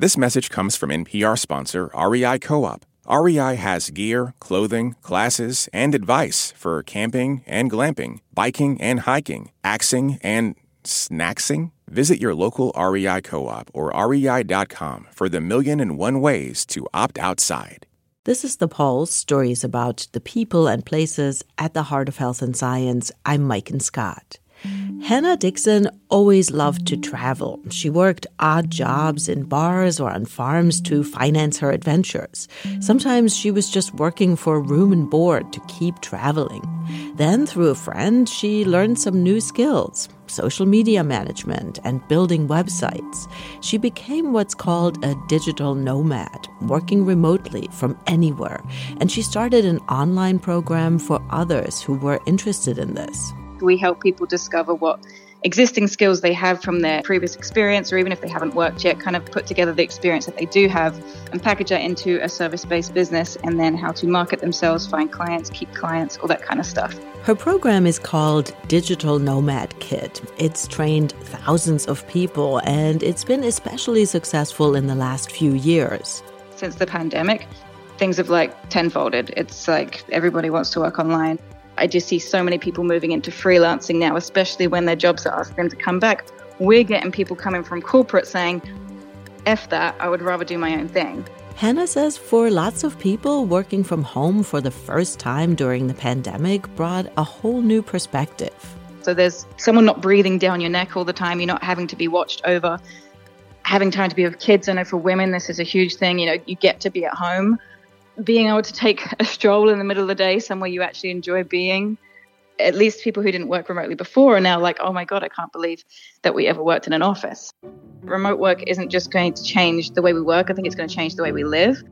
This message comes from NPR sponsor REI Co op. REI has gear, clothing, classes, and advice for camping and glamping, biking and hiking, axing and snacksing. Visit your local REI co op or rei.com for the million and one ways to opt outside. This is The Pulse stories about the people and places at the heart of health and science. I'm Maiken Scott. Hannah Dixon always loved to travel. She worked odd jobs in bars or on farms to finance her adventures. Sometimes she was just working for room and board to keep traveling. Then, through a friend, she learned some new skills social media management and building websites. She became what's called a digital nomad, working remotely from anywhere. And she started an online program for others who were interested in this. We help people discover what existing skills they have from their previous experience, or even if they haven't worked yet, kind of put together the experience that they do have and package that into a service based business, and then how to market themselves, find clients, keep clients, all that kind of stuff. Her program is called Digital Nomad Kit. It's trained thousands of people, and it's been especially successful in the last few years. Since the pandemic, things have like tenfolded. It's like everybody wants to work online. I just see so many people moving into freelancing now, especially when their jobs are asking them to come back. We're getting people coming from corporate saying, F that, I would rather do my own thing. Hannah says for lots of people, working from home for the first time during the pandemic brought a whole new perspective. So there's someone not breathing down your neck all the time, you're not having to be watched over, having time to be with kids. I know for women, this is a huge thing. You know, you get to be at home being able to take a stroll in the middle of the day somewhere you actually enjoy being at least people who didn't work remotely before are now like, oh my God, I can't believe that we ever worked in an office. Remote work isn't just going to change the way we work, I think it's going to change the way we live.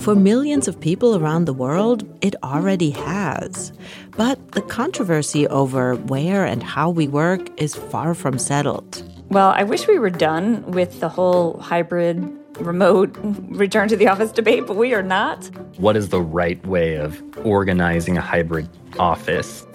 For millions of people around the world, it already has. But the controversy over where and how we work is far from settled. Well, I wish we were done with the whole hybrid remote return to the office debate, but we are not. What is the right way of organizing a hybrid office?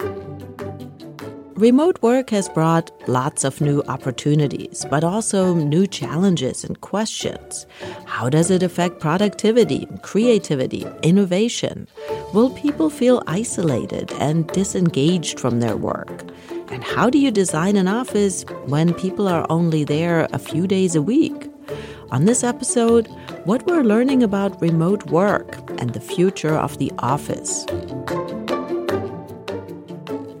Remote work has brought lots of new opportunities, but also new challenges and questions. How does it affect productivity, creativity, innovation? Will people feel isolated and disengaged from their work? And how do you design an office when people are only there a few days a week? On this episode, what we're learning about remote work and the future of the office.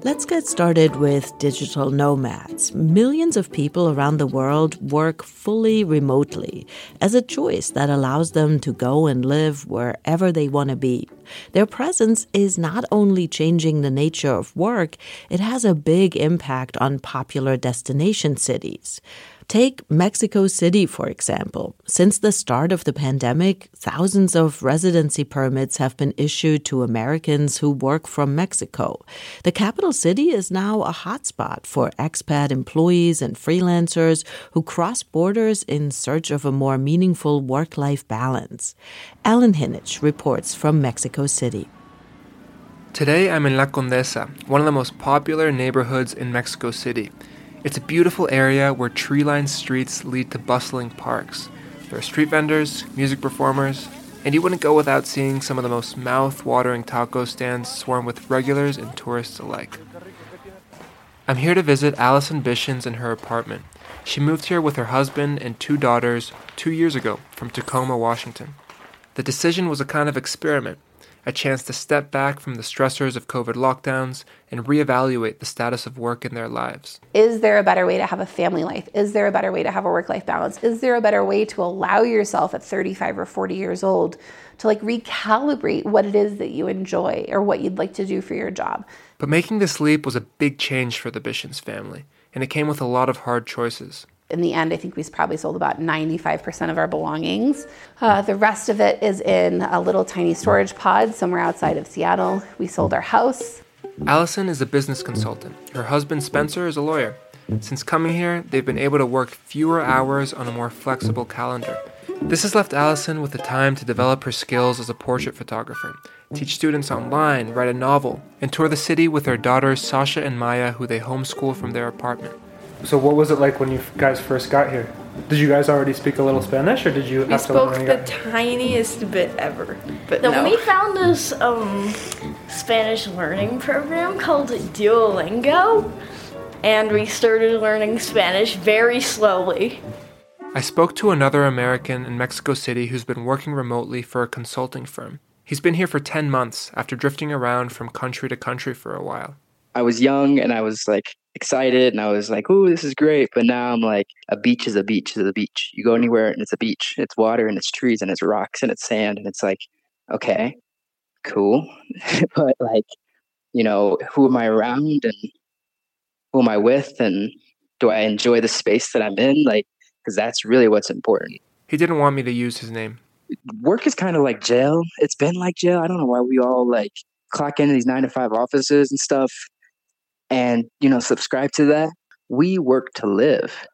Let's get started with digital nomads. Millions of people around the world work fully remotely as a choice that allows them to go and live wherever they want to be. Their presence is not only changing the nature of work, it has a big impact on popular destination cities. Take Mexico City, for example. Since the start of the pandemic, thousands of residency permits have been issued to Americans who work from Mexico. The capital city is now a hotspot for expat employees and freelancers who cross borders in search of a more meaningful work life balance. Alan Hinich reports from Mexico City. Today I'm in La Condesa, one of the most popular neighborhoods in Mexico City. It's a beautiful area where tree lined streets lead to bustling parks. There are street vendors, music performers, and you wouldn't go without seeing some of the most mouth watering taco stands swarm with regulars and tourists alike. I'm here to visit Allison Bishens in her apartment. She moved here with her husband and two daughters two years ago from Tacoma, Washington. The decision was a kind of experiment a chance to step back from the stressors of COVID lockdowns and reevaluate the status of work in their lives. Is there a better way to have a family life? Is there a better way to have a work life balance? Is there a better way to allow yourself at 35 or 40 years old to like recalibrate what it is that you enjoy or what you'd like to do for your job? But making this leap was a big change for the Bishens family, and it came with a lot of hard choices in the end, I think we probably sold about 95% of our belongings. Uh, the rest of it is in a little tiny storage pod somewhere outside of Seattle. We sold our house. Allison is a business consultant. Her husband Spencer is a lawyer. Since coming here, they've been able to work fewer hours on a more flexible calendar. This has left Allison with the time to develop her skills as a portrait photographer, teach students online, write a novel, and tour the city with their daughters Sasha and Maya, who they homeschool from their apartment. So, what was it like when you guys first got here? Did you guys already speak a little Spanish, or did you We have to learn spoke the again? tiniest bit ever, but Then no. we found this um, Spanish learning program called Duolingo, and we started learning Spanish very slowly. I spoke to another American in Mexico City who's been working remotely for a consulting firm. He's been here for 10 months after drifting around from country to country for a while. I was young and I was like excited and I was like, "Ooh, this is great!" But now I'm like, a beach is a beach is a beach. You go anywhere and it's a beach. It's water and it's trees and it's rocks and it's sand and it's like, okay, cool, but like, you know, who am I around and who am I with and do I enjoy the space that I'm in? Like, because that's really what's important. He didn't want me to use his name. Work is kind of like jail. It's been like jail. I don't know why we all like clock into these nine to five offices and stuff and you know subscribe to that we work to live.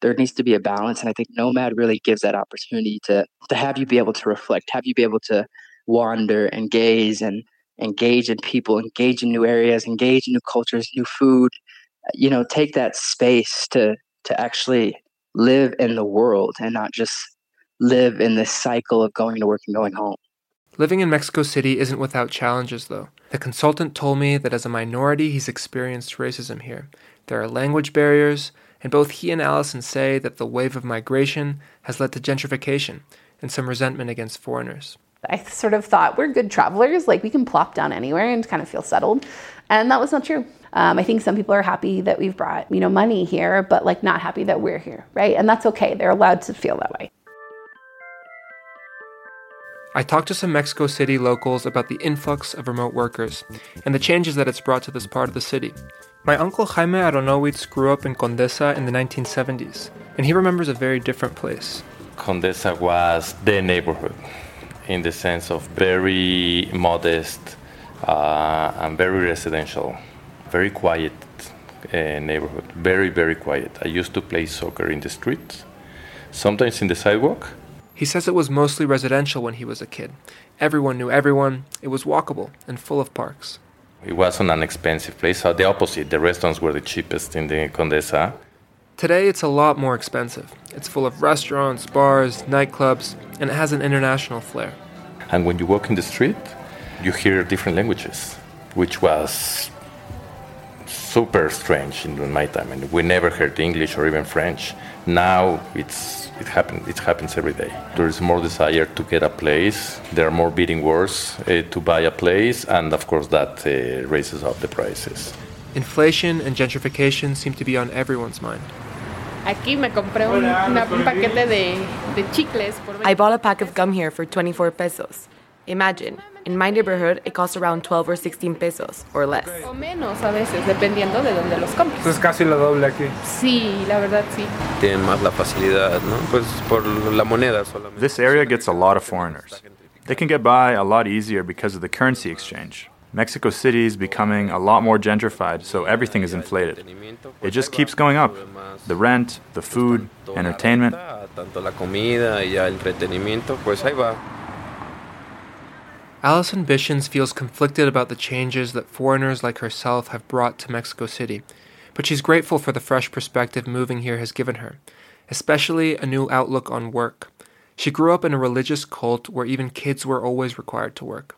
There needs to be a balance and i think nomad really gives that opportunity to to have you be able to reflect have you be able to wander and gaze and engage in people engage in new areas engage in new cultures new food. You know take that space to to actually live in the world and not just live in this cycle of going to work and going home. Living in Mexico City isn't without challenges, though. The consultant told me that as a minority, he's experienced racism here. There are language barriers, and both he and Allison say that the wave of migration has led to gentrification and some resentment against foreigners. I sort of thought we're good travelers, like we can plop down anywhere and kind of feel settled. And that was not true. Um, I think some people are happy that we've brought, you know, money here, but like not happy that we're here, right? And that's okay. They're allowed to feel that way. I talked to some Mexico City locals about the influx of remote workers and the changes that it's brought to this part of the city. My uncle Jaime Aronowitz grew up in Condesa in the 1970s, and he remembers a very different place. Condesa was the neighborhood in the sense of very modest uh, and very residential, very quiet uh, neighborhood, very, very quiet. I used to play soccer in the streets, sometimes in the sidewalk. He says it was mostly residential when he was a kid. Everyone knew everyone, it was walkable and full of parks. It wasn't an expensive place. So the opposite, the restaurants were the cheapest in the Condesa. Today, it's a lot more expensive. It's full of restaurants, bars, nightclubs, and it has an international flair. And when you walk in the street, you hear different languages, which was super strange in my time. And we never heard English or even French. Now it's it happens. It happens every day. There is more desire to get a place. There are more bidding wars uh, to buy a place, and of course that uh, raises up the prices. Inflation and gentrification seem to be on everyone's mind. Aquí me compré un, una- un paquete de, de chicles. Por I bought a pack of gum here for 24 pesos. Imagine, in my neighborhood, it costs around 12 or 16 pesos, or less. o menos a veces, dependiendo de donde los compres. Es casi lo doble aquí. Sí, la verdad sí. Tienen más la facilidad, ¿no? Pues por la moneda solamente. This area gets a lot of foreigners. They can get by a lot easier because of the currency exchange. Mexico City is becoming a lot more gentrified, so everything is inflated. It just keeps going up. The rent, the food, entertainment. Tanto la comida y ya el entretenimiento, pues ahí va. Allison Bishens feels conflicted about the changes that foreigners like herself have brought to Mexico City, but she's grateful for the fresh perspective moving here has given her, especially a new outlook on work. She grew up in a religious cult where even kids were always required to work.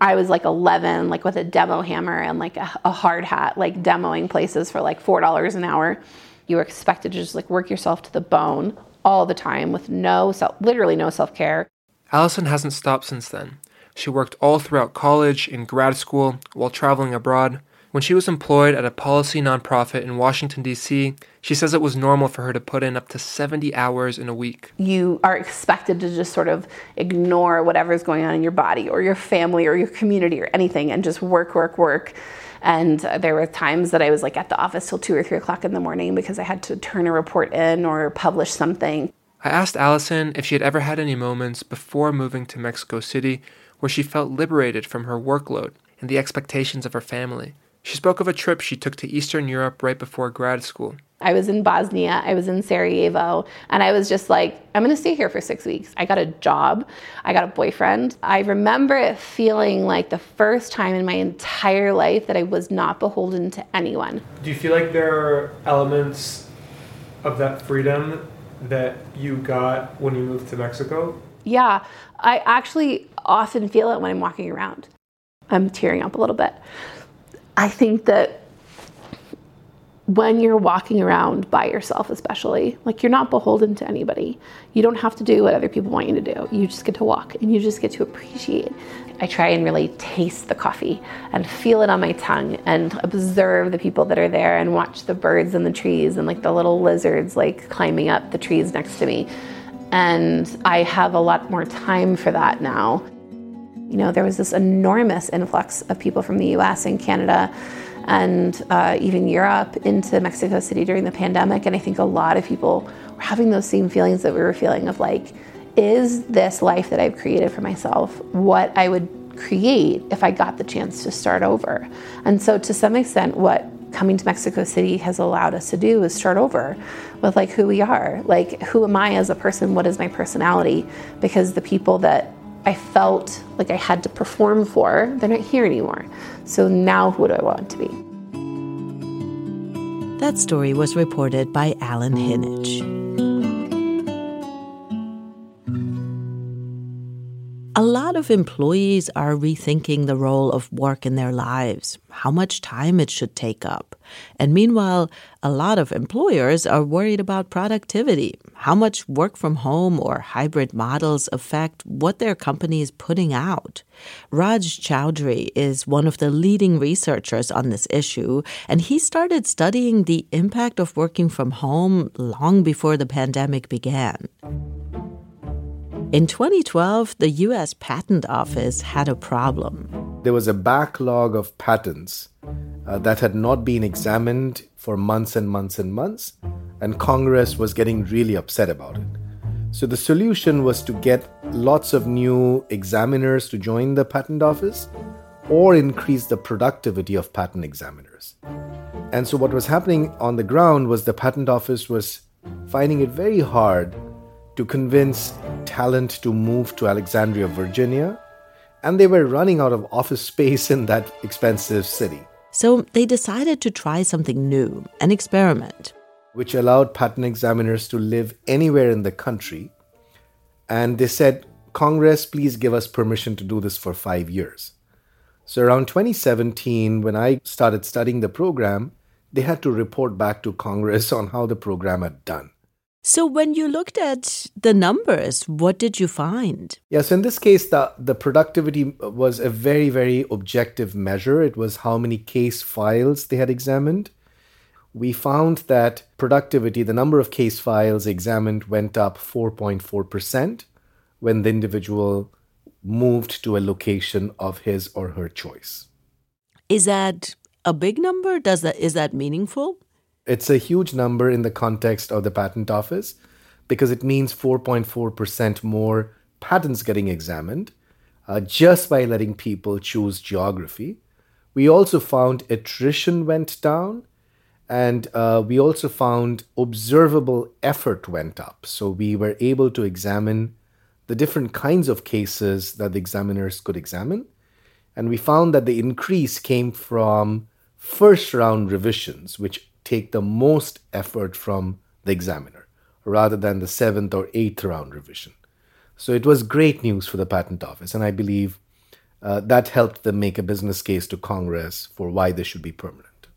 I was like 11, like with a demo hammer and like a, a hard hat, like demoing places for like $4 an hour. You were expected to just like work yourself to the bone all the time with no self, literally no self care. Allison hasn't stopped since then. She worked all throughout college, in grad school, while traveling abroad. When she was employed at a policy nonprofit in Washington, D.C., she says it was normal for her to put in up to 70 hours in a week. You are expected to just sort of ignore whatever's going on in your body or your family or your community or anything and just work, work, work. And uh, there were times that I was like at the office till two or three o'clock in the morning because I had to turn a report in or publish something. I asked Allison if she had ever had any moments before moving to Mexico City where she felt liberated from her workload and the expectations of her family. She spoke of a trip she took to Eastern Europe right before grad school. I was in Bosnia, I was in Sarajevo, and I was just like, I'm gonna stay here for six weeks. I got a job, I got a boyfriend. I remember it feeling like the first time in my entire life that I was not beholden to anyone. Do you feel like there are elements of that freedom that you got when you moved to Mexico? Yeah, I actually often feel it when I'm walking around. I'm tearing up a little bit. I think that when you're walking around by yourself, especially, like you're not beholden to anybody. You don't have to do what other people want you to do. You just get to walk and you just get to appreciate. I try and really taste the coffee and feel it on my tongue and observe the people that are there and watch the birds in the trees and like the little lizards like climbing up the trees next to me. And I have a lot more time for that now. You know, there was this enormous influx of people from the US and Canada and uh, even Europe into Mexico City during the pandemic. And I think a lot of people were having those same feelings that we were feeling of like, is this life that I've created for myself what I would create if I got the chance to start over? And so, to some extent, what coming to Mexico City has allowed us to do is start over with like who we are. Like, who am I as a person? What is my personality? Because the people that I felt like I had to perform for, they're not here anymore. So now who do I want to be? That story was reported by Alan Hinnage. A lot of employees are rethinking the role of work in their lives, how much time it should take up. And meanwhile, a lot of employers are worried about productivity, how much work from home or hybrid models affect what their company is putting out. Raj Choudhury is one of the leading researchers on this issue, and he started studying the impact of working from home long before the pandemic began. In 2012, the US Patent Office had a problem. There was a backlog of patents uh, that had not been examined for months and months and months, and Congress was getting really upset about it. So the solution was to get lots of new examiners to join the patent office or increase the productivity of patent examiners. And so what was happening on the ground was the patent office was finding it very hard to convince talent to move to Alexandria, Virginia, and they were running out of office space in that expensive city. So they decided to try something new, an experiment. Which allowed patent examiners to live anywhere in the country. And they said, Congress, please give us permission to do this for five years. So around 2017, when I started studying the program, they had to report back to Congress on how the program had done. So when you looked at the numbers, what did you find? Yes, in this case, the, the productivity was a very, very objective measure. It was how many case files they had examined. We found that productivity, the number of case files examined, went up 4.4% when the individual moved to a location of his or her choice. Is that a big number? Does that is that meaningful? It's a huge number in the context of the patent office because it means 4.4% more patents getting examined uh, just by letting people choose geography. We also found attrition went down and uh, we also found observable effort went up. So we were able to examine the different kinds of cases that the examiners could examine. And we found that the increase came from first round revisions, which take the most effort from the examiner rather than the seventh or eighth round revision. So it was great news for the patent office, and I believe uh, that helped them make a business case to Congress for why they should be permanent.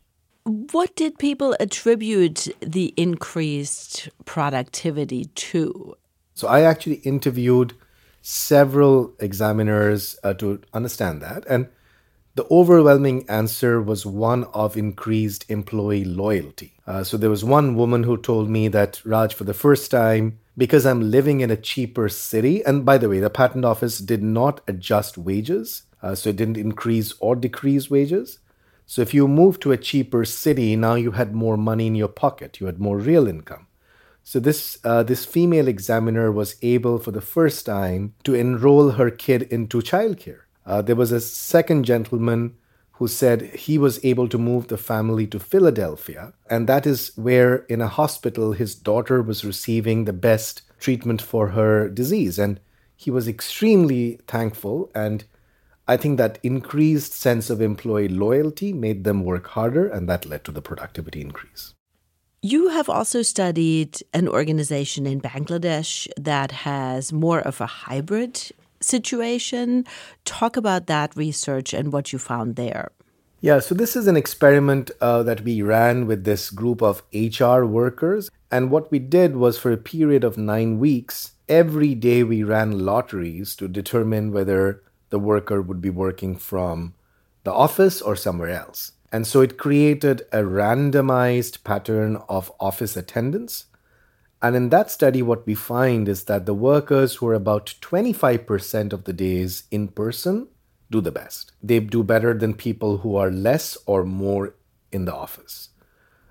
What did people attribute the increased productivity to? So I actually interviewed several examiners uh, to understand that, and the overwhelming answer was one of increased employee loyalty. Uh, so there was one woman who told me that, Raj, for the first time, because I'm living in a cheaper city, and by the way, the patent office did not adjust wages, uh, so it didn't increase or decrease wages. So if you moved to a cheaper city, now you had more money in your pocket, you had more real income. So this uh, this female examiner was able for the first time to enroll her kid into childcare. Uh, there was a second gentleman who said he was able to move the family to Philadelphia, and that is where, in a hospital, his daughter was receiving the best treatment for her disease. And he was extremely thankful. And I think that increased sense of employee loyalty made them work harder, and that led to the productivity increase. You have also studied an organization in Bangladesh that has more of a hybrid situation. Talk about that research and what you found there. Yeah, so this is an experiment uh, that we ran with this group of HR workers. And what we did was for a period of nine weeks, every day we ran lotteries to determine whether the worker would be working from the office or somewhere else. And so it created a randomized pattern of office attendance. And in that study, what we find is that the workers who are about 25% of the days in person do the best. They do better than people who are less or more in the office.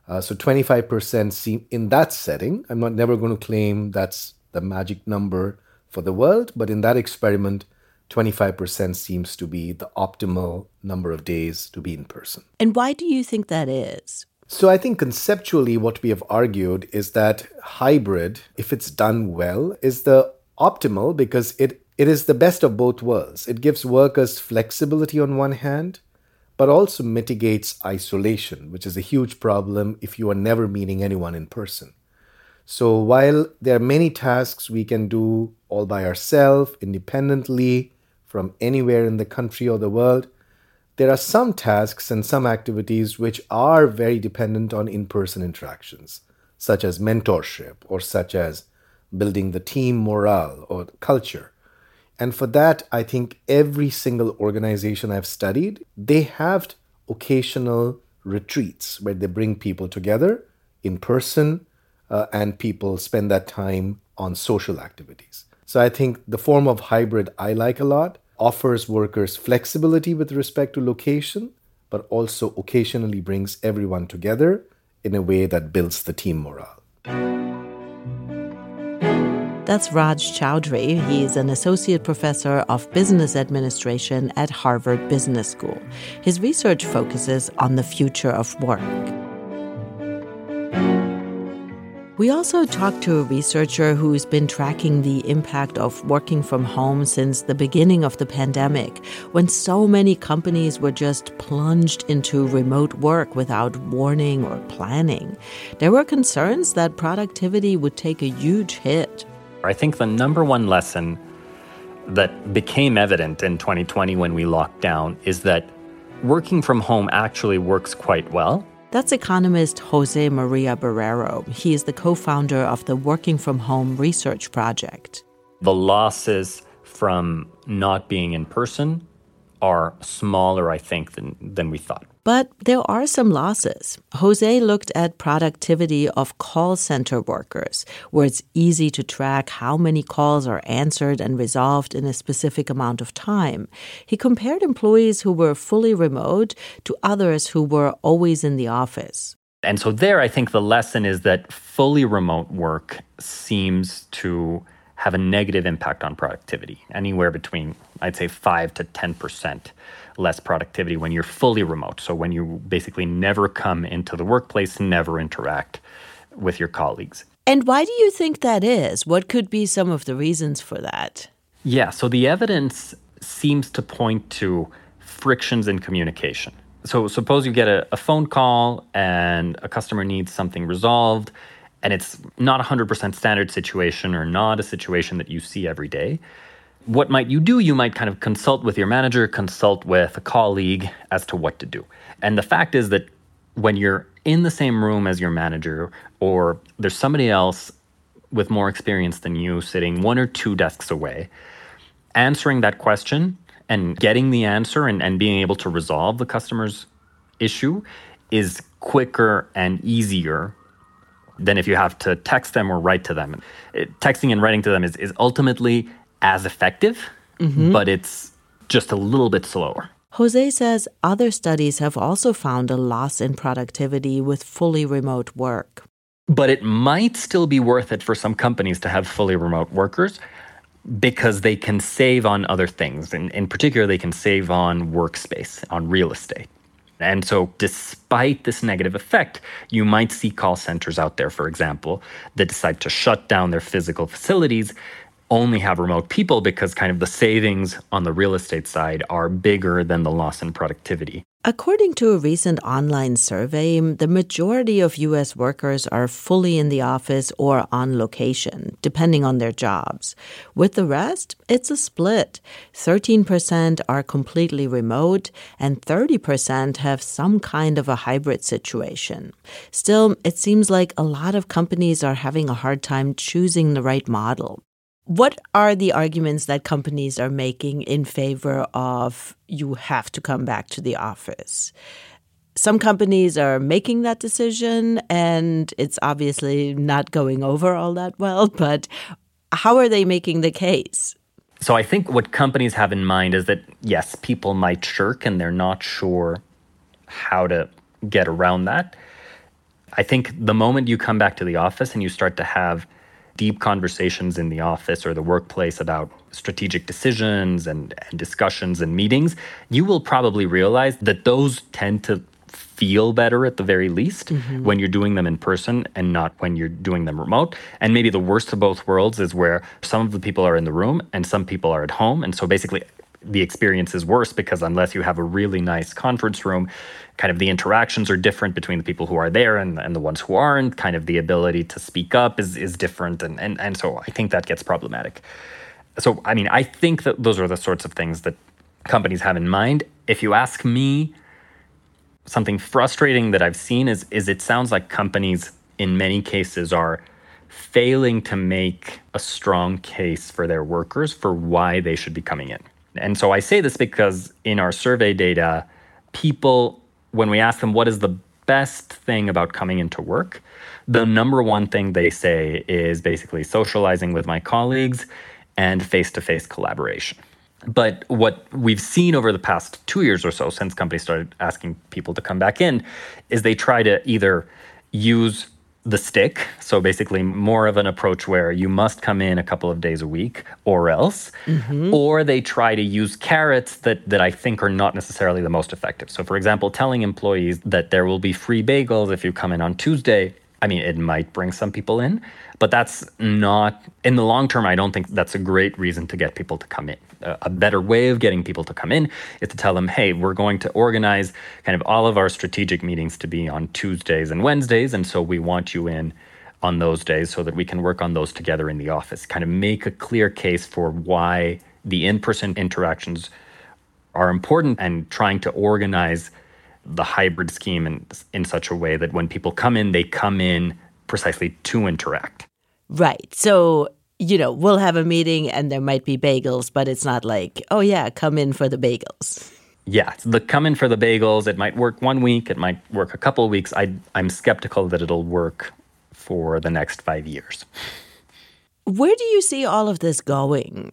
Uh, so 25% seem in that setting. I'm not never going to claim that's the magic number for the world, but in that experiment, 25% seems to be the optimal number of days to be in person. And why do you think that is? So, I think conceptually, what we have argued is that hybrid, if it's done well, is the optimal because it it is the best of both worlds. It gives workers flexibility on one hand, but also mitigates isolation, which is a huge problem if you are never meeting anyone in person. So while there are many tasks we can do all by ourselves, independently, from anywhere in the country or the world, there are some tasks and some activities which are very dependent on in person interactions, such as mentorship or such as building the team morale or culture. And for that, I think every single organization I've studied, they have occasional retreats where they bring people together in person uh, and people spend that time on social activities. So I think the form of hybrid I like a lot offers workers flexibility with respect to location, but also occasionally brings everyone together in a way that builds the team morale. That's Raj Choudhury. He is an associate professor of business administration at Harvard Business School. His research focuses on the future of work. We also talked to a researcher who's been tracking the impact of working from home since the beginning of the pandemic, when so many companies were just plunged into remote work without warning or planning. There were concerns that productivity would take a huge hit. I think the number one lesson that became evident in 2020 when we locked down is that working from home actually works quite well. That's economist Jose Maria Barrero. He is the co founder of the Working from Home Research Project. The losses from not being in person are smaller, I think, than, than we thought. But there are some losses. Jose looked at productivity of call center workers, where it's easy to track how many calls are answered and resolved in a specific amount of time. He compared employees who were fully remote to others who were always in the office. And so, there, I think the lesson is that fully remote work seems to have a negative impact on productivity, anywhere between, I'd say, 5 to 10% less productivity when you're fully remote. So when you basically never come into the workplace, never interact with your colleagues. And why do you think that is? What could be some of the reasons for that? Yeah, so the evidence seems to point to frictions in communication. So suppose you get a, a phone call and a customer needs something resolved and it's not a 100% standard situation or not a situation that you see every day what might you do? You might kind of consult with your manager, consult with a colleague as to what to do. And the fact is that when you're in the same room as your manager, or there's somebody else with more experience than you sitting one or two desks away, answering that question and getting the answer and, and being able to resolve the customer's issue is quicker and easier than if you have to text them or write to them. It, texting and writing to them is, is ultimately as effective, mm-hmm. but it's just a little bit slower. Jose says other studies have also found a loss in productivity with fully remote work. But it might still be worth it for some companies to have fully remote workers because they can save on other things. In, in particular, they can save on workspace, on real estate. And so, despite this negative effect, you might see call centers out there, for example, that decide to shut down their physical facilities only have remote people because kind of the savings on the real estate side are bigger than the loss in productivity. According to a recent online survey, the majority of U.S. workers are fully in the office or on location, depending on their jobs. With the rest, it's a split. 13% are completely remote, and 30% have some kind of a hybrid situation. Still, it seems like a lot of companies are having a hard time choosing the right model. What are the arguments that companies are making in favor of you have to come back to the office? Some companies are making that decision, and it's obviously not going over all that well, but how are they making the case? So I think what companies have in mind is that, yes, people might shirk and they're not sure how to get around that. I think the moment you come back to the office and you start to have deep conversations in the office or the workplace about strategic decisions and, and discussions and meetings, you will probably realize that those tend to feel better at the very least mm-hmm. when you're doing them in person and not when you're doing them remote. And maybe the worst of both worlds is where some of the people are in the room and some people are at home. And so basically, the experience is worse because unless you have a really nice conference room, kind of the interactions are different between the people who are there and, and the ones who aren't. Kind of the ability to speak up is, is different. And, and, and so I think that gets problematic. So, I mean, I think that those are the sorts of things that companies have in mind. If you ask me, something frustrating that I've seen is, is it sounds like companies in many cases are failing to make a strong case for their workers for why they should be coming in. And so I say this because in our survey data, people when we ask them what is the best thing about coming into work, the number one thing they say is basically socializing with my colleagues and face to face collaboration. But what we've seen over the past two years or so, since companies started asking people to come back in, is they try to either use the stick. So basically, more of an approach where you must come in a couple of days a week or else. Mm-hmm. Or they try to use carrots that, that I think are not necessarily the most effective. So, for example, telling employees that there will be free bagels if you come in on Tuesday. I mean, it might bring some people in, but that's not, in the long term, I don't think that's a great reason to get people to come in. A better way of getting people to come in is to tell them, hey, we're going to organize kind of all of our strategic meetings to be on Tuesdays and Wednesdays. And so we want you in on those days so that we can work on those together in the office. Kind of make a clear case for why the in person interactions are important and trying to organize the hybrid scheme in, in such a way that when people come in, they come in precisely to interact. Right. So, you know, we'll have a meeting and there might be bagels, but it's not like, oh, yeah, come in for the bagels. Yeah, the come in for the bagels, it might work one week, it might work a couple of weeks. I, I'm skeptical that it'll work for the next five years. Where do you see all of this going?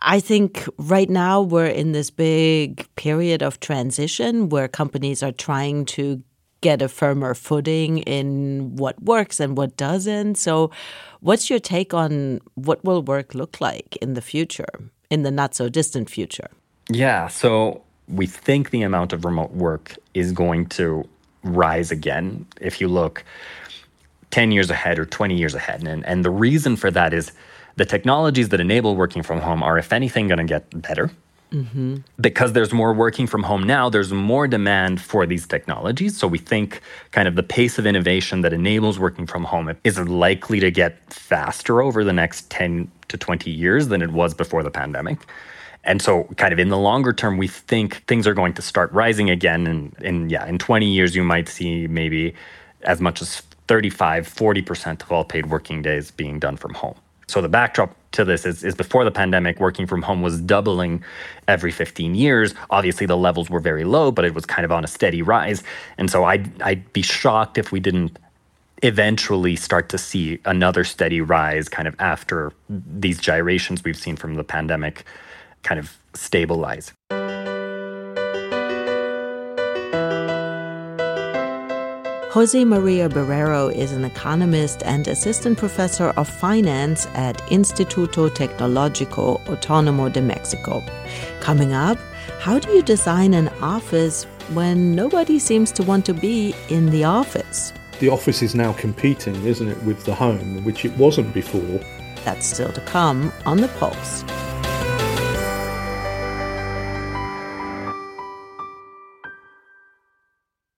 I think right now we're in this big period of transition where companies are trying to get a firmer footing in what works and what doesn't. So, what's your take on what will work look like in the future, in the not so distant future? Yeah. So, we think the amount of remote work is going to rise again if you look 10 years ahead or 20 years ahead. And, and the reason for that is the technologies that enable working from home are, if anything, going to get better. Mm-hmm. Because there's more working from home now, there's more demand for these technologies. So we think kind of the pace of innovation that enables working from home is likely to get faster over the next 10 to 20 years than it was before the pandemic. And so, kind of in the longer term, we think things are going to start rising again. And, and yeah, in 20 years, you might see maybe as much as 35, 40% of all paid working days being done from home. So the backdrop to this is, is before the pandemic, working from home was doubling every 15 years. Obviously, the levels were very low, but it was kind of on a steady rise. And so I'd, I'd be shocked if we didn't eventually start to see another steady rise kind of after these gyrations we've seen from the pandemic kind of stabilize. Jose Maria Barrero is an economist and assistant professor of finance at Instituto Tecnológico Autónomo de Mexico. Coming up, how do you design an office when nobody seems to want to be in the office? The office is now competing, isn't it, with the home, which it wasn't before. That's still to come on the Pulse.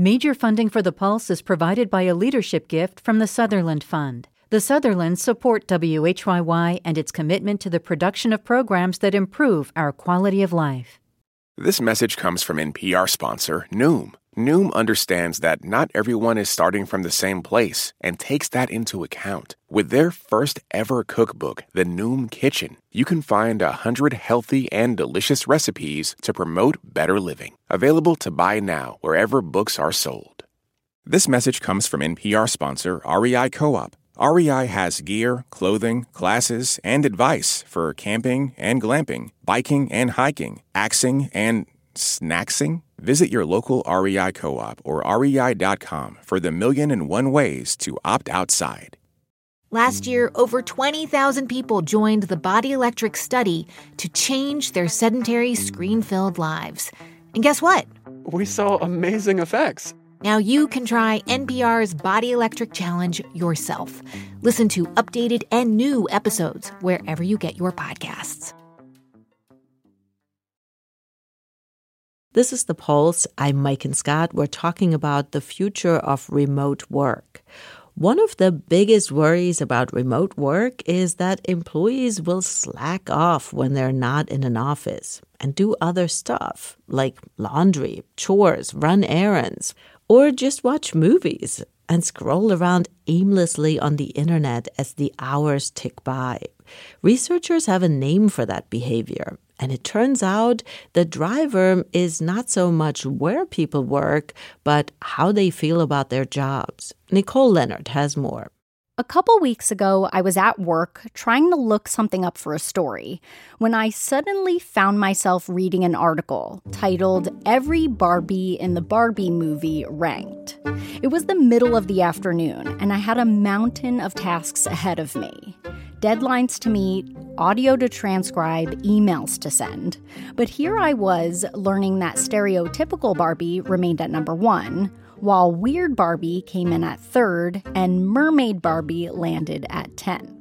Major funding for The Pulse is provided by a leadership gift from the Sutherland Fund. The Sutherlands support WHYY and its commitment to the production of programs that improve our quality of life. This message comes from NPR sponsor Noom. Noom understands that not everyone is starting from the same place and takes that into account. With their first ever cookbook, The Noom Kitchen, you can find a hundred healthy and delicious recipes to promote better living. Available to buy now wherever books are sold. This message comes from NPR sponsor REI Co op. REI has gear, clothing, classes, and advice for camping and glamping, biking and hiking, axing and snacksing. Visit your local REI co op or rei.com for the million and one ways to opt outside. Last year, over 20,000 people joined the Body Electric study to change their sedentary, screen filled lives. And guess what? We saw amazing effects. Now you can try NPR's Body Electric Challenge yourself. Listen to updated and new episodes wherever you get your podcasts. This is The Pulse. I'm Maiken Scott. We're talking about the future of remote work. One of the biggest worries about remote work is that employees will slack off when they're not in an office and do other stuff like laundry, chores, run errands, or just watch movies and scroll around aimlessly on the internet as the hours tick by. Researchers have a name for that behavior, and it turns out the driver is not so much where people work, but how they feel about their jobs. Nicole Leonard has more. A couple weeks ago, I was at work trying to look something up for a story when I suddenly found myself reading an article titled Every Barbie in the Barbie Movie Ranked. It was the middle of the afternoon, and I had a mountain of tasks ahead of me deadlines to meet, audio to transcribe, emails to send. But here I was learning that stereotypical Barbie remained at number one, while Weird Barbie came in at third and Mermaid Barbie landed at 10th.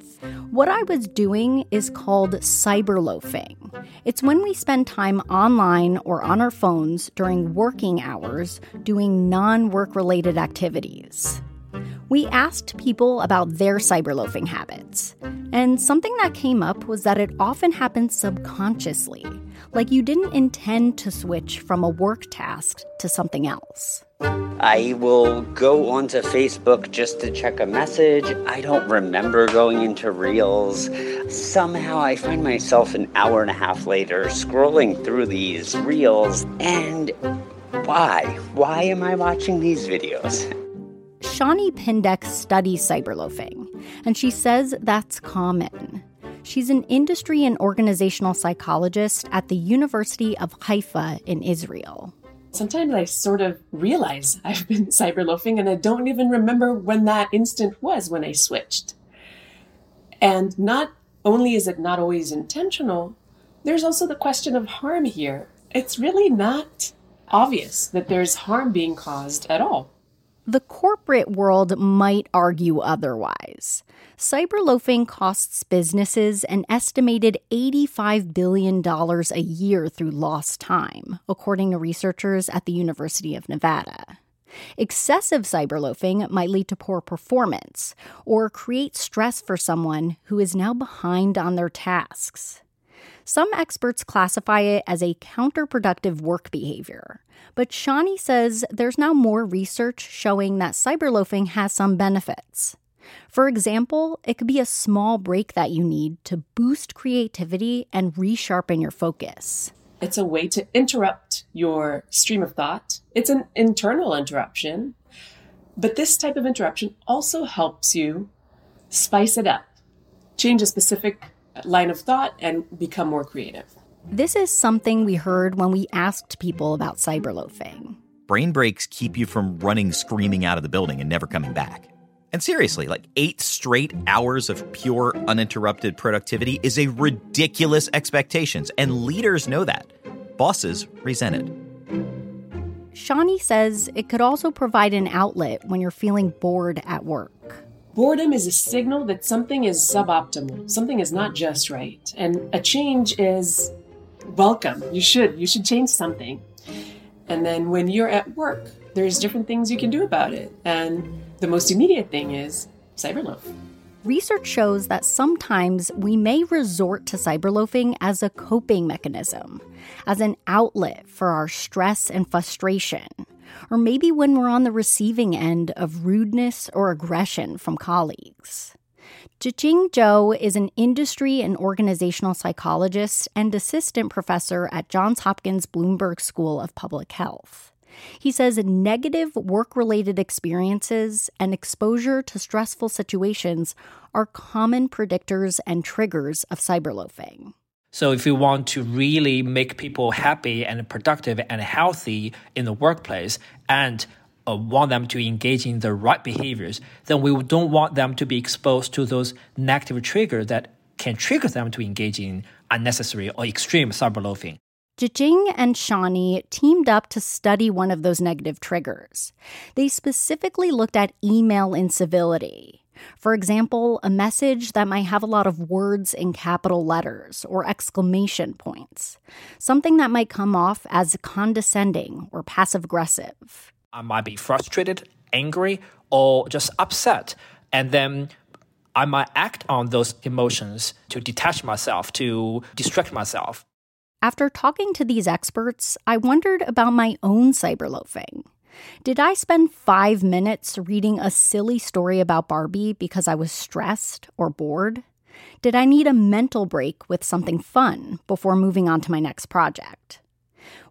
What I was doing is called cyberloafing. It's when we spend time online or on our phones during working hours doing non work related activities. We asked people about their cyberloafing habits, and something that came up was that it often happens subconsciously, like you didn't intend to switch from a work task to something else. I will go onto Facebook just to check a message. I don't remember going into Reels. Somehow I find myself an hour and a half later scrolling through these Reels, and why? Why am I watching these videos? Shani Pindek studies cyberloafing, and she says that's common. She's an industry and organizational psychologist at the University of Haifa in Israel. Sometimes I sort of realize I've been cyberloafing and I don't even remember when that instant was when I switched. And not only is it not always intentional, there's also the question of harm here. It's really not obvious that there's harm being caused at all. The corporate world might argue otherwise. Cyberloafing costs businesses an estimated $85 billion a year through lost time, according to researchers at the University of Nevada. Excessive cyberloafing might lead to poor performance or create stress for someone who is now behind on their tasks. Some experts classify it as a counterproductive work behavior. But Shani says there's now more research showing that cyberloafing has some benefits. For example, it could be a small break that you need to boost creativity and resharpen your focus. It's a way to interrupt your stream of thought. It's an internal interruption. But this type of interruption also helps you spice it up, change a specific line of thought, and become more creative. This is something we heard when we asked people about cyberloafing. Brain breaks keep you from running screaming out of the building and never coming back. And seriously, like eight straight hours of pure, uninterrupted productivity is a ridiculous expectation, and leaders know that. Bosses resent it. Shani says it could also provide an outlet when you're feeling bored at work. Boredom is a signal that something is suboptimal, something is not just right, and a change is welcome. You should you should change something. And then when you're at work, there's different things you can do about it. And the most immediate thing is cyberloaf. Research shows that sometimes we may resort to cyberloafing as a coping mechanism, as an outlet for our stress and frustration, or maybe when we're on the receiving end of rudeness or aggression from colleagues. Zhiqing Zhou is an industry and organizational psychologist and assistant professor at Johns Hopkins Bloomberg School of Public Health. He says negative work related experiences and exposure to stressful situations are common predictors and triggers of cyberloafing. So, if we want to really make people happy and productive and healthy in the workplace and uh, want them to engage in the right behaviors, then we don't want them to be exposed to those negative triggers that can trigger them to engage in unnecessary or extreme cyberloafing. Zhiqing and Shani teamed up to study one of those negative triggers. They specifically looked at email incivility. For example, a message that might have a lot of words in capital letters or exclamation points, something that might come off as condescending or passive aggressive. I might be frustrated, angry, or just upset. And then I might act on those emotions to detach myself, to distract myself. After talking to these experts, I wondered about my own cyberloafing. Did I spend five minutes reading a silly story about Barbie because I was stressed or bored? Did I need a mental break with something fun before moving on to my next project?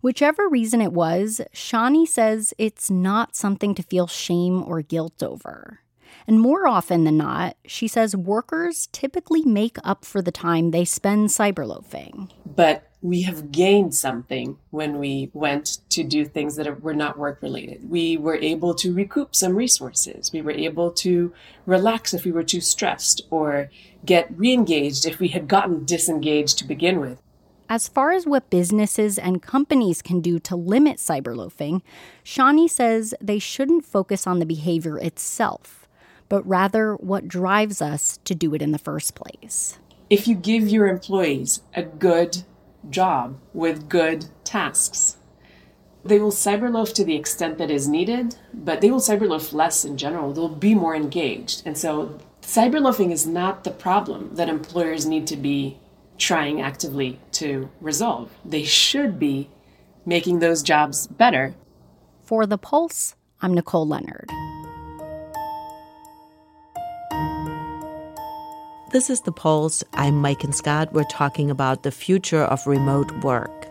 Whichever reason it was, Shani says it's not something to feel shame or guilt over. And more often than not, she says workers typically make up for the time they spend cyberloafing. But we have gained something when we went to do things that were not work related. We were able to recoup some resources. We were able to relax if we were too stressed or get re engaged if we had gotten disengaged to begin with. As far as what businesses and companies can do to limit cyberloafing, Shani says they shouldn't focus on the behavior itself, but rather what drives us to do it in the first place. If you give your employees a good job with good tasks. They will cyberloaf to the extent that is needed, but they will cyberloaf less in general. They'll be more engaged. And so cyberloafing is not the problem that employers need to be trying actively to resolve. They should be making those jobs better. For The Pulse, I'm Nicole Leonard. This is The Pulse. I'm Maiken Scott. We're talking about the future of remote work.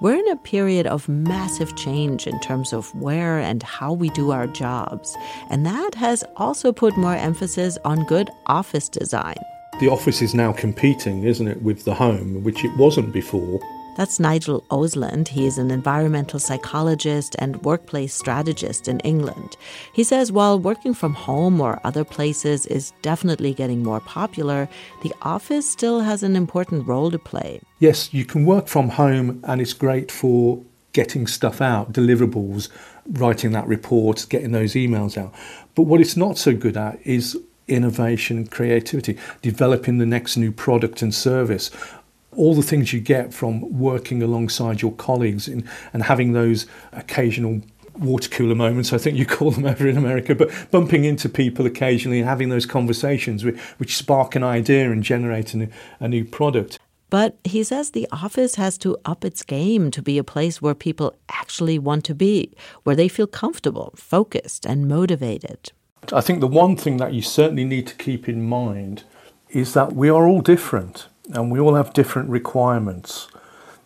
We're in a period of massive change in terms of where and how we do our jobs, and that has also put more emphasis on good office design. The office is now competing, isn't it, with the home, which it wasn't before. That's Nigel Oseland. He is an environmental psychologist and workplace strategist in England. He says while working from home or other places is definitely getting more popular, the office still has an important role to play. Yes, you can work from home and it's great for getting stuff out, deliverables, writing that report, getting those emails out. But what it's not so good at is innovation, and creativity, developing the next new product and service all the things you get from working alongside your colleagues and, and having those occasional water cooler moments, I think you call them over in America, but bumping into people occasionally and having those conversations which, which spark an idea and generate a, a new product. But he says the office has to up its game to be a place where people actually want to be, where they feel comfortable, focused, and motivated. I think the one thing that you certainly need to keep in mind is that we are all different and we all have different requirements.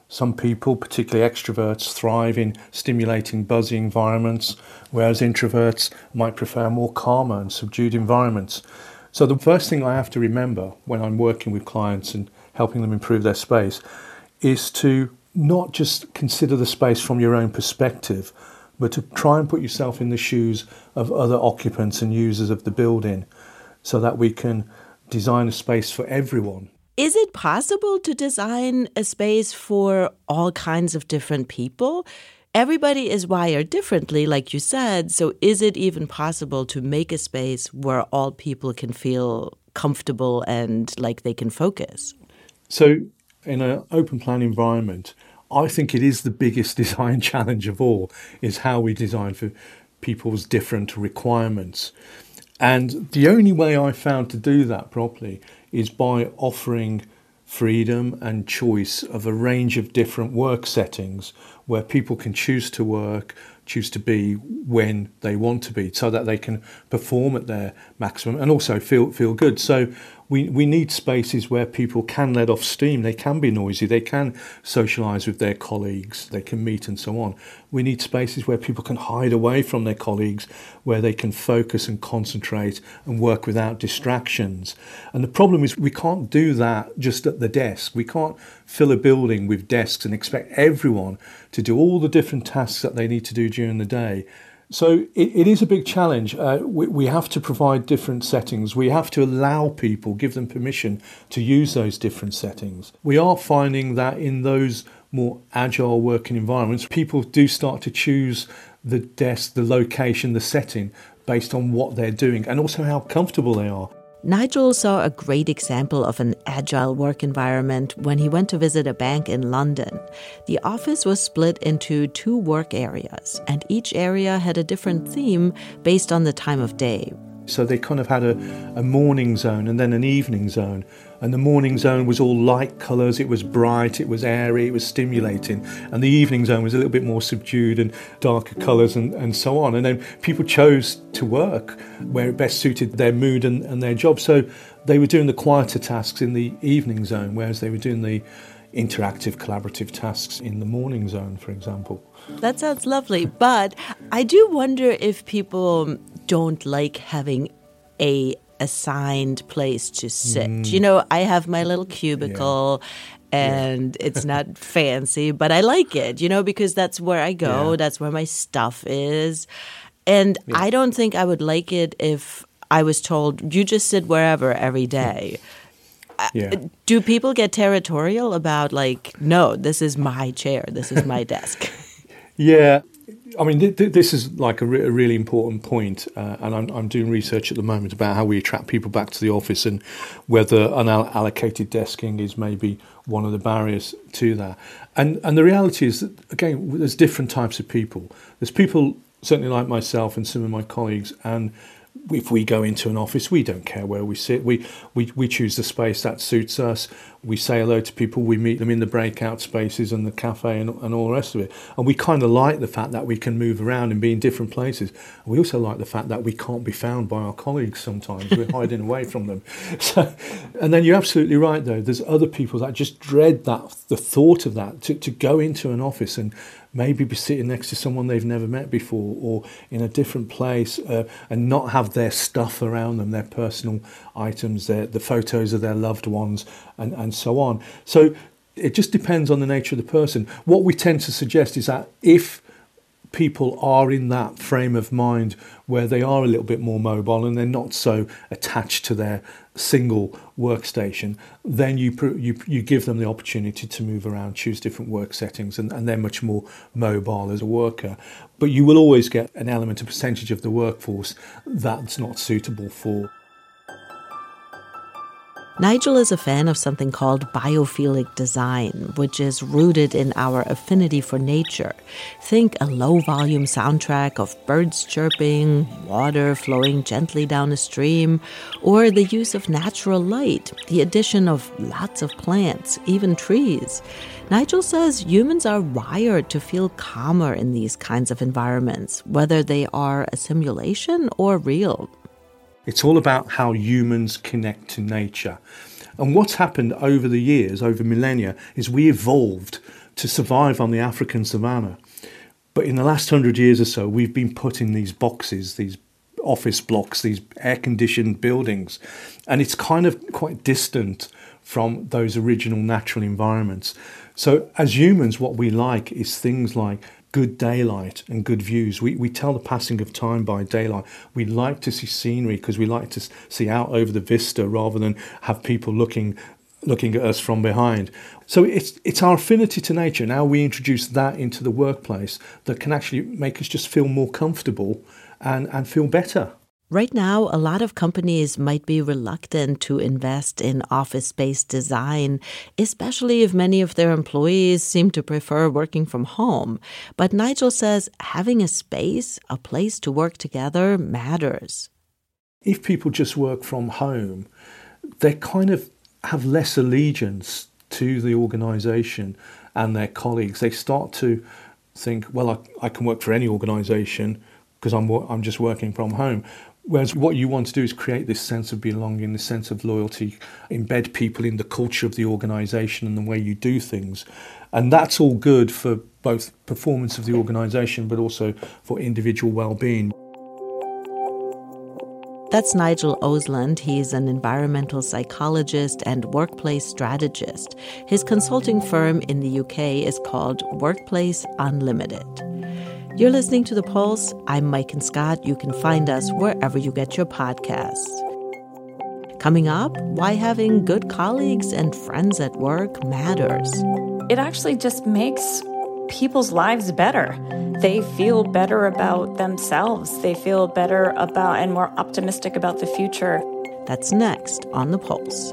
Some people, particularly extroverts, thrive in stimulating, buzzy environments, whereas introverts might prefer more calmer and subdued environments. So, the first thing I have to remember when I'm working with clients and helping them improve their space is to not just consider the space from your own perspective, but to try and put yourself in the shoes of other occupants and users of the building so that we can design a space for everyone. Is it possible to design a space for all kinds of different people? Everybody is wired differently, like you said. So, is it even possible to make a space where all people can feel comfortable and like they can focus? So, in an open plan environment, I think it is the biggest design challenge of all is how we design for people's different requirements. And the only way I found to do that properly is by offering freedom and choice of a range of different work settings where people can choose to work, choose to be when they want to be, so that they can perform at their maximum and also feel feel good. So we, we need spaces where people can let off steam. They can be noisy. They can socialise with their colleagues. They can meet and so on. We need spaces where people can hide away from their colleagues, where they can focus and concentrate and work without distractions. And the problem is we can't do that just at the desk. We can't fill a building with desks and expect everyone to do all the different tasks that they need to do during the day. So it, it is a big challenge. Uh, we, we have to provide different settings. We have to allow people, give them permission to use those different settings. We are finding that in those more agile working environments, people do start to choose the desk, the location, the setting based on what they're doing and also how comfortable they are. Nigel saw a great example of an agile work environment when he went to visit a bank in London. The office was split into two work areas, and each area had a different theme based on the time of day. So they kind of had a, a morning zone and then an evening zone. And the morning zone was all light colours, it was bright, it was airy, it was stimulating. And the evening zone was a little bit more subdued and darker colours and, and so on. And then people chose to work where it best suited their mood and, and their job. So they were doing the quieter tasks in the evening zone, whereas they were doing the interactive, collaborative tasks in the morning zone, for example. That sounds lovely. But I do wonder if people don't like having a assigned place to sit. Mm. You know, I have my little cubicle. Yeah. And yeah. it's not fancy, but I like it, you know, because that's where I go. Yeah. That's where my stuff is. And I don't think I would like it if I was told, you just sit wherever every day. Yeah. Do people get territorial about, like, no, this is my chair, this is my desk? Yeah, I mean, th- th- this is like a, re- a really important point, uh, and I'm, I'm, doing research at the moment about how we attract people back to the office and whether unallocated desking is maybe one of the barriers to that. And and the reality is that again, there's different types of people. There's people certainly like myself and some of my colleagues, and if we go into an office, we don't care where we sit. We, we, we choose the space that suits us. We say hello to people. We meet them in the breakout spaces and the cafe and, and all the rest of it. And we kind of like the fact that we can move around and be in different places. We also like the fact that we can't be found by our colleagues sometimes. We're hiding away from them. So, and then you're absolutely right, though. There's other people that just dread that, the thought of that, to, to go into an office and maybe be sitting next to someone they've never met before or in a different place uh, and not have their stuff around them, their personal items, their, the photos of their loved ones, and, and so on. So it just depends on the nature of the person. What we tend to suggest is that if people are in that frame of mind where they are a little bit more mobile and they're not so attached to their single workstation, then you, you, you give them the opportunity to move around, choose different work settings, and, and they're much more mobile as a worker. But you will always get an element, a percentage of the workforce that's not suitable for Nigel is a fan of something called biophilic design, which is rooted in our affinity for nature. Think a low volume soundtrack of birds chirping, water flowing gently down a stream, or the use of natural light, the addition of lots of plants, even trees. Nigel says humans are wired to feel calmer in these kinds of environments, whether they are a simulation or real. It's all about how humans connect to nature. And what's happened over the years, over millennia, is we evolved to survive on the African savannah. But in the last hundred years or so, we've been put in these boxes, these office blocks, these air conditioned buildings. And it's kind of quite distant from those original natural environments. So, as humans, what we like is things like good daylight and good views. We, we tell the passing of time by daylight. We like to see scenery because we like to see out over the vista rather than have people looking looking at us from behind. So it's it's our affinity to nature. Now we introduce that into the workplace that can actually make us just feel more comfortable and, and feel better. Right now, a lot of companies might be reluctant to invest in office space design, especially if many of their employees seem to prefer working from home. But Nigel says having a space, a place to work together, matters. If people just work from home, they kind of have less allegiance to the organization and their colleagues. They start to think, well, I, I can work for any organization because I'm, I'm just working from home. Whereas what you want to do is create this sense of belonging, this sense of loyalty, embed people in the culture of the organization and the way you do things. And that's all good for both performance of the organization but also for individual well-being. That's Nigel Oseland. He's an environmental psychologist and workplace strategist. His consulting firm in the UK is called Workplace Unlimited. You're listening to The Pulse. I'm Maiken Scott. You can find us wherever you get your podcasts. Coming up, why having good colleagues and friends at work matters. It actually just makes people's lives better. They feel better about themselves. They feel better about and more optimistic about the future. That's next on The Pulse.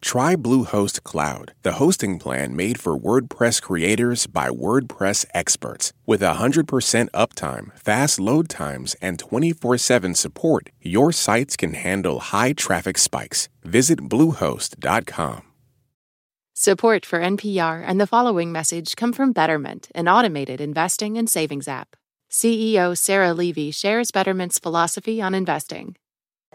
Try Bluehost Cloud, the hosting plan made for WordPress creators by WordPress experts. With 100% uptime, fast load times, and 24 7 support, your sites can handle high traffic spikes. Visit Bluehost.com. Support for NPR and the following message come from Betterment, an automated investing and savings app. CEO Sarah Levy shares Betterment's philosophy on investing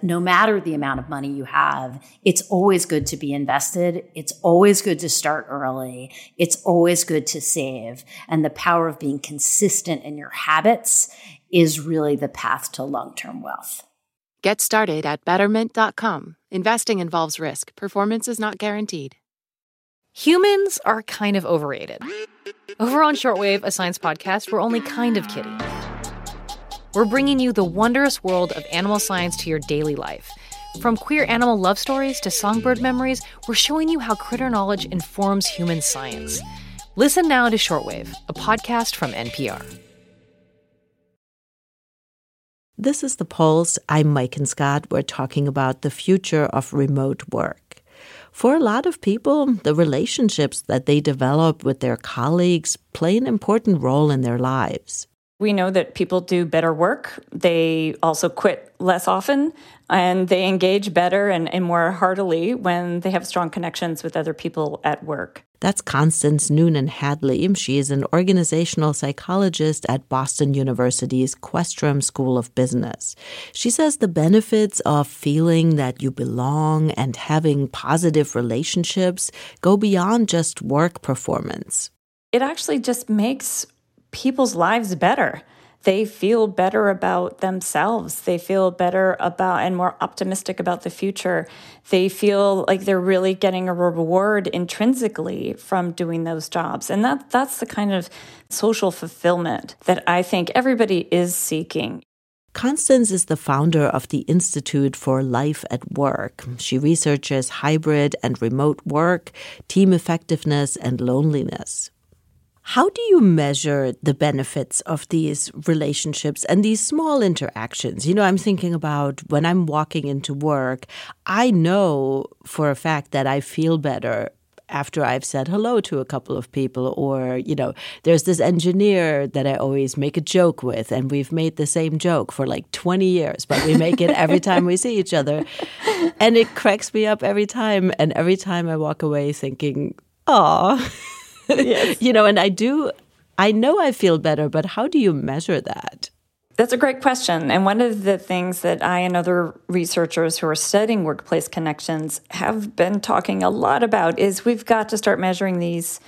no matter the amount of money you have, it's always good to be invested. It's always good to start early. It's always good to save. And the power of being consistent in your habits is really the path to long term wealth. Get started at betterment.com. Investing involves risk, performance is not guaranteed. Humans are kind of overrated. Over on Shortwave, a science podcast, we're only kind of kidding. We're bringing you the wondrous world of animal science to your daily life. From queer animal love stories to songbird memories, we're showing you how critter knowledge informs human science. Listen now to Shortwave, a podcast from NPR. This is The Pulse. I'm Maiken Scott. We're talking about the future of remote work. For a lot of people, the relationships that they develop with their colleagues play an important role in their lives. We know that people do better work. They also quit less often and they engage better and, and more heartily when they have strong connections with other people at work. That's Constance Noonan Hadley. She is an organizational psychologist at Boston University's Questrom School of Business. She says the benefits of feeling that you belong and having positive relationships go beyond just work performance. It actually just makes people's lives better. They feel better about themselves. They feel better about and more optimistic about the future. They feel like they're really getting a reward intrinsically from doing those jobs. And that that's the kind of social fulfillment that I think everybody is seeking. Constance is the founder of the Institute for Life at Work. She researches hybrid and remote work, team effectiveness, and loneliness. How do you measure the benefits of these relationships and these small interactions? You know, I'm thinking about when I'm walking into work, I know for a fact that I feel better after I've said hello to a couple of people, or, you know, there's this engineer that I always make a joke with, and we've made the same joke for like 20 years, but we make it every time we see each other. And it cracks me up every time. And every time I walk away thinking, oh, yes. you know, and I do, I know I feel better, but how do you measure that? That's a great question. And one of the things that I and other researchers who are studying workplace connections have been talking a lot about is we've got to start measuring these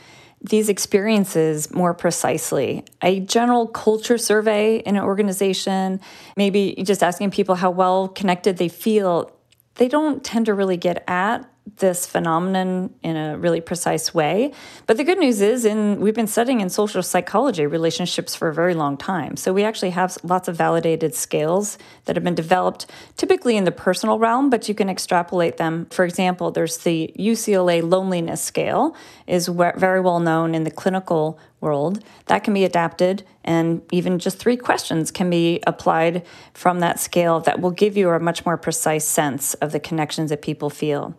these experiences more precisely. A general culture survey in an organization, maybe just asking people how well connected they feel, they don't tend to really get at this phenomenon in a really precise way. But the good news is in we've been studying in social psychology relationships for a very long time. So we actually have lots of validated scales that have been developed typically in the personal realm, but you can extrapolate them. For example, there's the UCLA loneliness scale is very well known in the clinical world. That can be adapted and even just three questions can be applied from that scale that will give you a much more precise sense of the connections that people feel.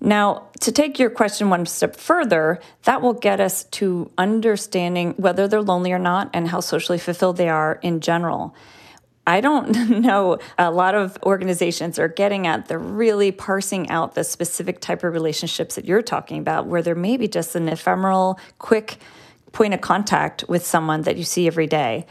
Now, to take your question one step further, that will get us to understanding whether they're lonely or not and how socially fulfilled they are in general. I don't know a lot of organizations are getting at the really parsing out the specific type of relationships that you're talking about, where there may be just an ephemeral, quick point of contact with someone that you see every day.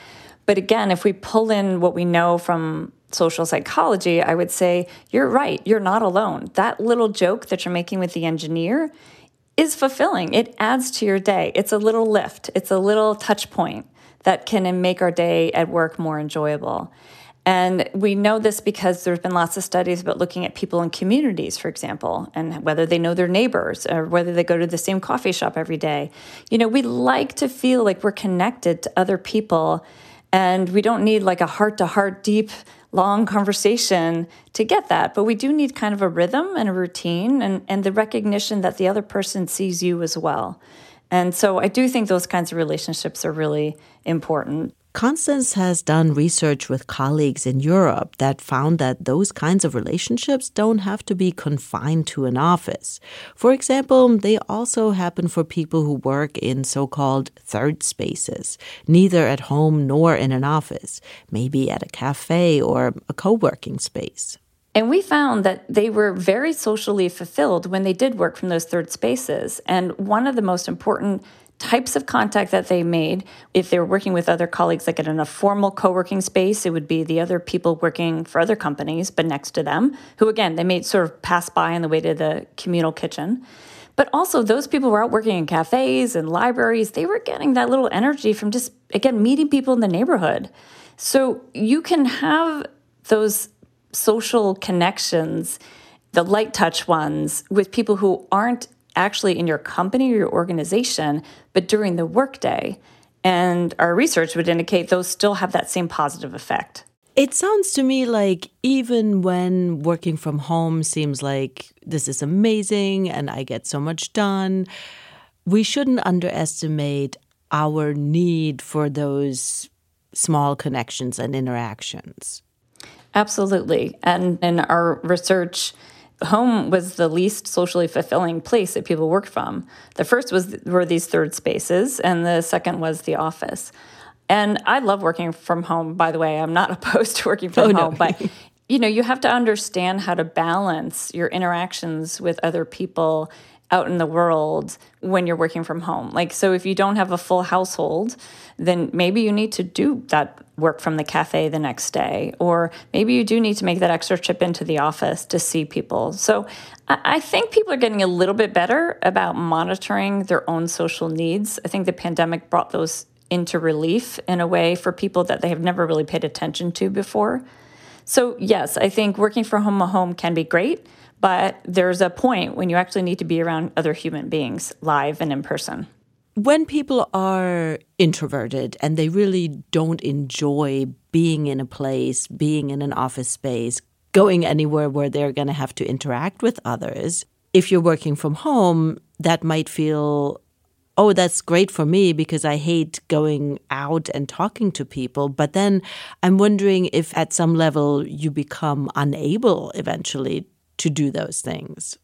But again, if we pull in what we know from social psychology, I would say you're right. You're not alone. That little joke that you're making with the engineer is fulfilling. It adds to your day. It's a little lift, it's a little touch point that can make our day at work more enjoyable. And we know this because there's been lots of studies about looking at people in communities, for example, and whether they know their neighbors or whether they go to the same coffee shop every day. You know, we like to feel like we're connected to other people and we don't need like a heart to heart deep long conversation to get that. But we do need kind of a rhythm and a routine and, and the recognition that the other person sees you as well. And so I do think those kinds of relationships are really important. Constance has done research with colleagues in Europe that found that those kinds of relationships don't have to be confined to an office. For example, they also happen for people who work in so called third spaces, neither at home nor in an office, maybe at a cafe or a co working space. And we found that they were very socially fulfilled when they did work from those third spaces. And one of the most important types of contact that they made. If they were working with other colleagues, like in a formal co working space, it would be the other people working for other companies, but next to them, who again, they made sort of pass by on the way to the communal kitchen. But also, those people were out working in cafes and libraries. They were getting that little energy from just, again, meeting people in the neighborhood. So you can have those social connections, the light touch ones, with people who aren't actually in your company or your organization, but during the workday. And our research would indicate those still have that same positive effect. It sounds to me like even when working from home seems like this is amazing and I get so much done, we shouldn't underestimate our need for those small connections and interactions. Absolutely. And in our research, home was the least socially fulfilling place that people worked from. The first was were these third spaces, and the second was the office. And I love working from home, by the way. I'm not opposed to working from Oh, home, no. but you know, you have to understand how to balance your interactions with other people out in the world when you're working from home. Like, so if you don't have a full household, then maybe you need to do that work from the cafe the next day, or maybe you do need to make that extra trip into the office to see people. So I think people are getting a little bit better about monitoring their own social needs. I think the pandemic brought those into relief in a way for people that they have never really paid attention to before. So, yes, I think working from home home can be great, but there's a point when you actually need to be around other human beings live and in person. When people are introverted and they really don't enjoy being in a place, being in an office space, going anywhere where they're going to have to interact with others, if you're working from home, that might feel oh, that's great for me because I hate going out and talking to people. But then I'm wondering if at some level you become unable eventually to do those things.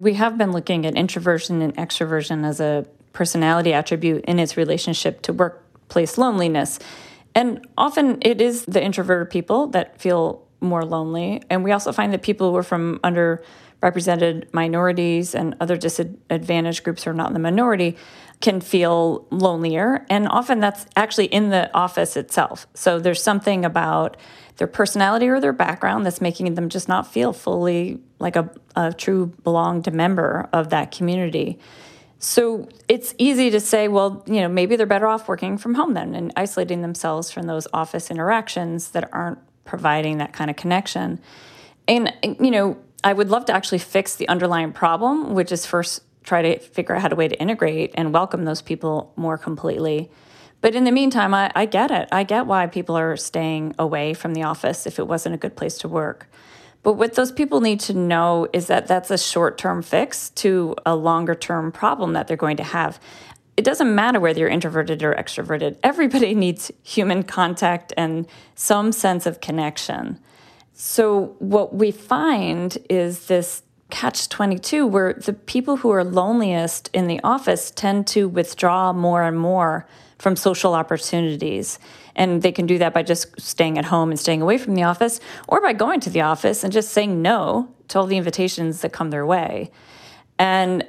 We have been looking at introversion and extroversion as a personality attribute in its relationship to workplace loneliness. And often it is the introverted people that feel more lonely. And we also find that people who are from underrepresented minorities and other disadvantaged groups who are not in the minority can feel lonelier. And often that's actually in the office itself. So there's something about their personality or their background that's making them just not feel fully like a, a true belonged member of that community. So it's easy to say, well, you know, maybe they're better off working from home then and isolating themselves from those office interactions that aren't providing that kind of connection. And, you know, I would love to actually fix the underlying problem, which is first try to figure out how to way to integrate and welcome those people more completely. But in the meantime, I, I get it. I get why people are staying away from the office if it wasn't a good place to work. But what those people need to know is that that's a short term fix to a longer term problem that they're going to have. It doesn't matter whether you're introverted or extroverted, everybody needs human contact and some sense of connection. So, what we find is this catch 22 where the people who are loneliest in the office tend to withdraw more and more from social opportunities. And they can do that by just staying at home and staying away from the office, or by going to the office and just saying no to all the invitations that come their way. And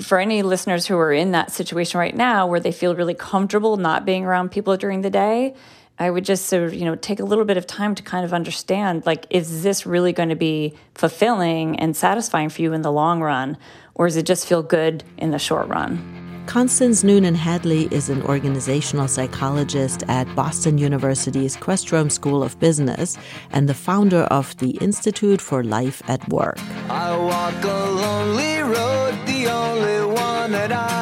for any listeners who are in that situation right now where they feel really comfortable not being around people during the day, I would just sort of, you know, take a little bit of time to kind of understand like, is this really going to be fulfilling and satisfying for you in the long run? Or does it just feel good in the short run? Constance Noonan Hadley is an organizational psychologist at Boston University's Questrom School of Business and the founder of the Institute for Life at Work. I walk a lonely road, the only one that I have ever known.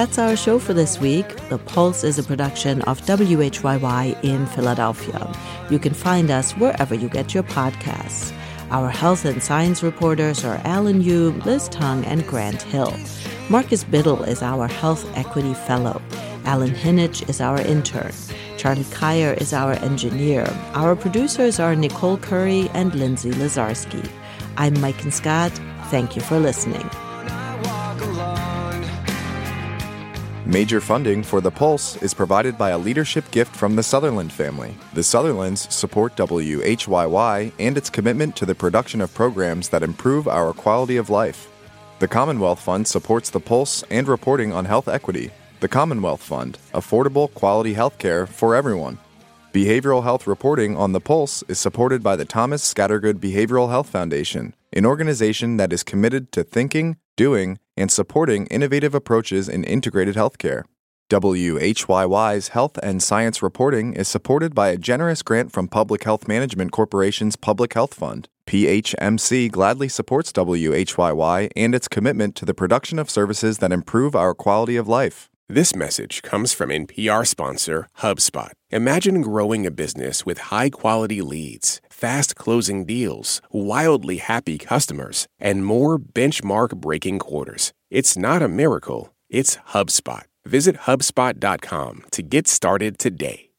That's our show for this week. The Pulse is a production of WHYY in Philadelphia. You can find us wherever you get your podcasts. Our health and science reporters are Alan Yu, Liz Tung, and Grant Hill. Marcus Biddle is our Health Equity Fellow. Alan Hinich is our intern. Charlie Kaier is our engineer. Our producers are Nicole Currie and Lindsay Lazarski. I'm Maiken Scott. Thank you for listening. Major funding for The Pulse is provided by a leadership gift from the Sutherland family. The Sutherlands support WHYY and its commitment to the production of programs that improve our quality of life. The Commonwealth Fund supports The Pulse and reporting on health equity. The Commonwealth Fund, affordable, quality health care for everyone. Behavioral health reporting on The Pulse is supported by the Thomas Scattergood Behavioral Health Foundation, an organization that is committed to thinking, doing, and supporting innovative approaches in integrated healthcare. WHYY's health and science reporting is supported by a generous grant from Public Health Management Corporation's Public Health Fund. PHMC gladly supports WHYY and its commitment to the production of services that improve our quality of life. This message comes from NPR sponsor HubSpot. Imagine growing a business with high quality leads, fast closing deals, wildly happy customers, and more benchmark breaking quarters. It's not a miracle, it's HubSpot. Visit HubSpot.com to get started today.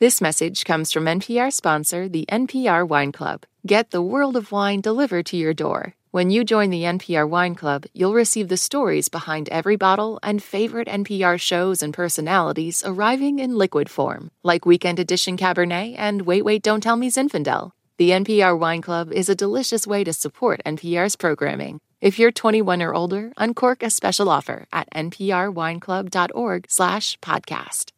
This message comes from NPR sponsor, the NPR Wine Club. Get the world of wine delivered to your door. When you join the NPR Wine Club, you'll receive the stories behind every bottle and favorite NPR shows and personalities arriving in liquid form, like Weekend Edition Cabernet and Wait Wait Don't Tell Me Zinfandel. The NPR Wine Club is a delicious way to support NPR's programming. If you're 21 or older, uncork a special offer at nprwineclub.org/podcast.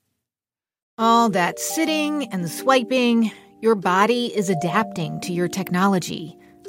All that sitting and swiping, your body is adapting to your technology.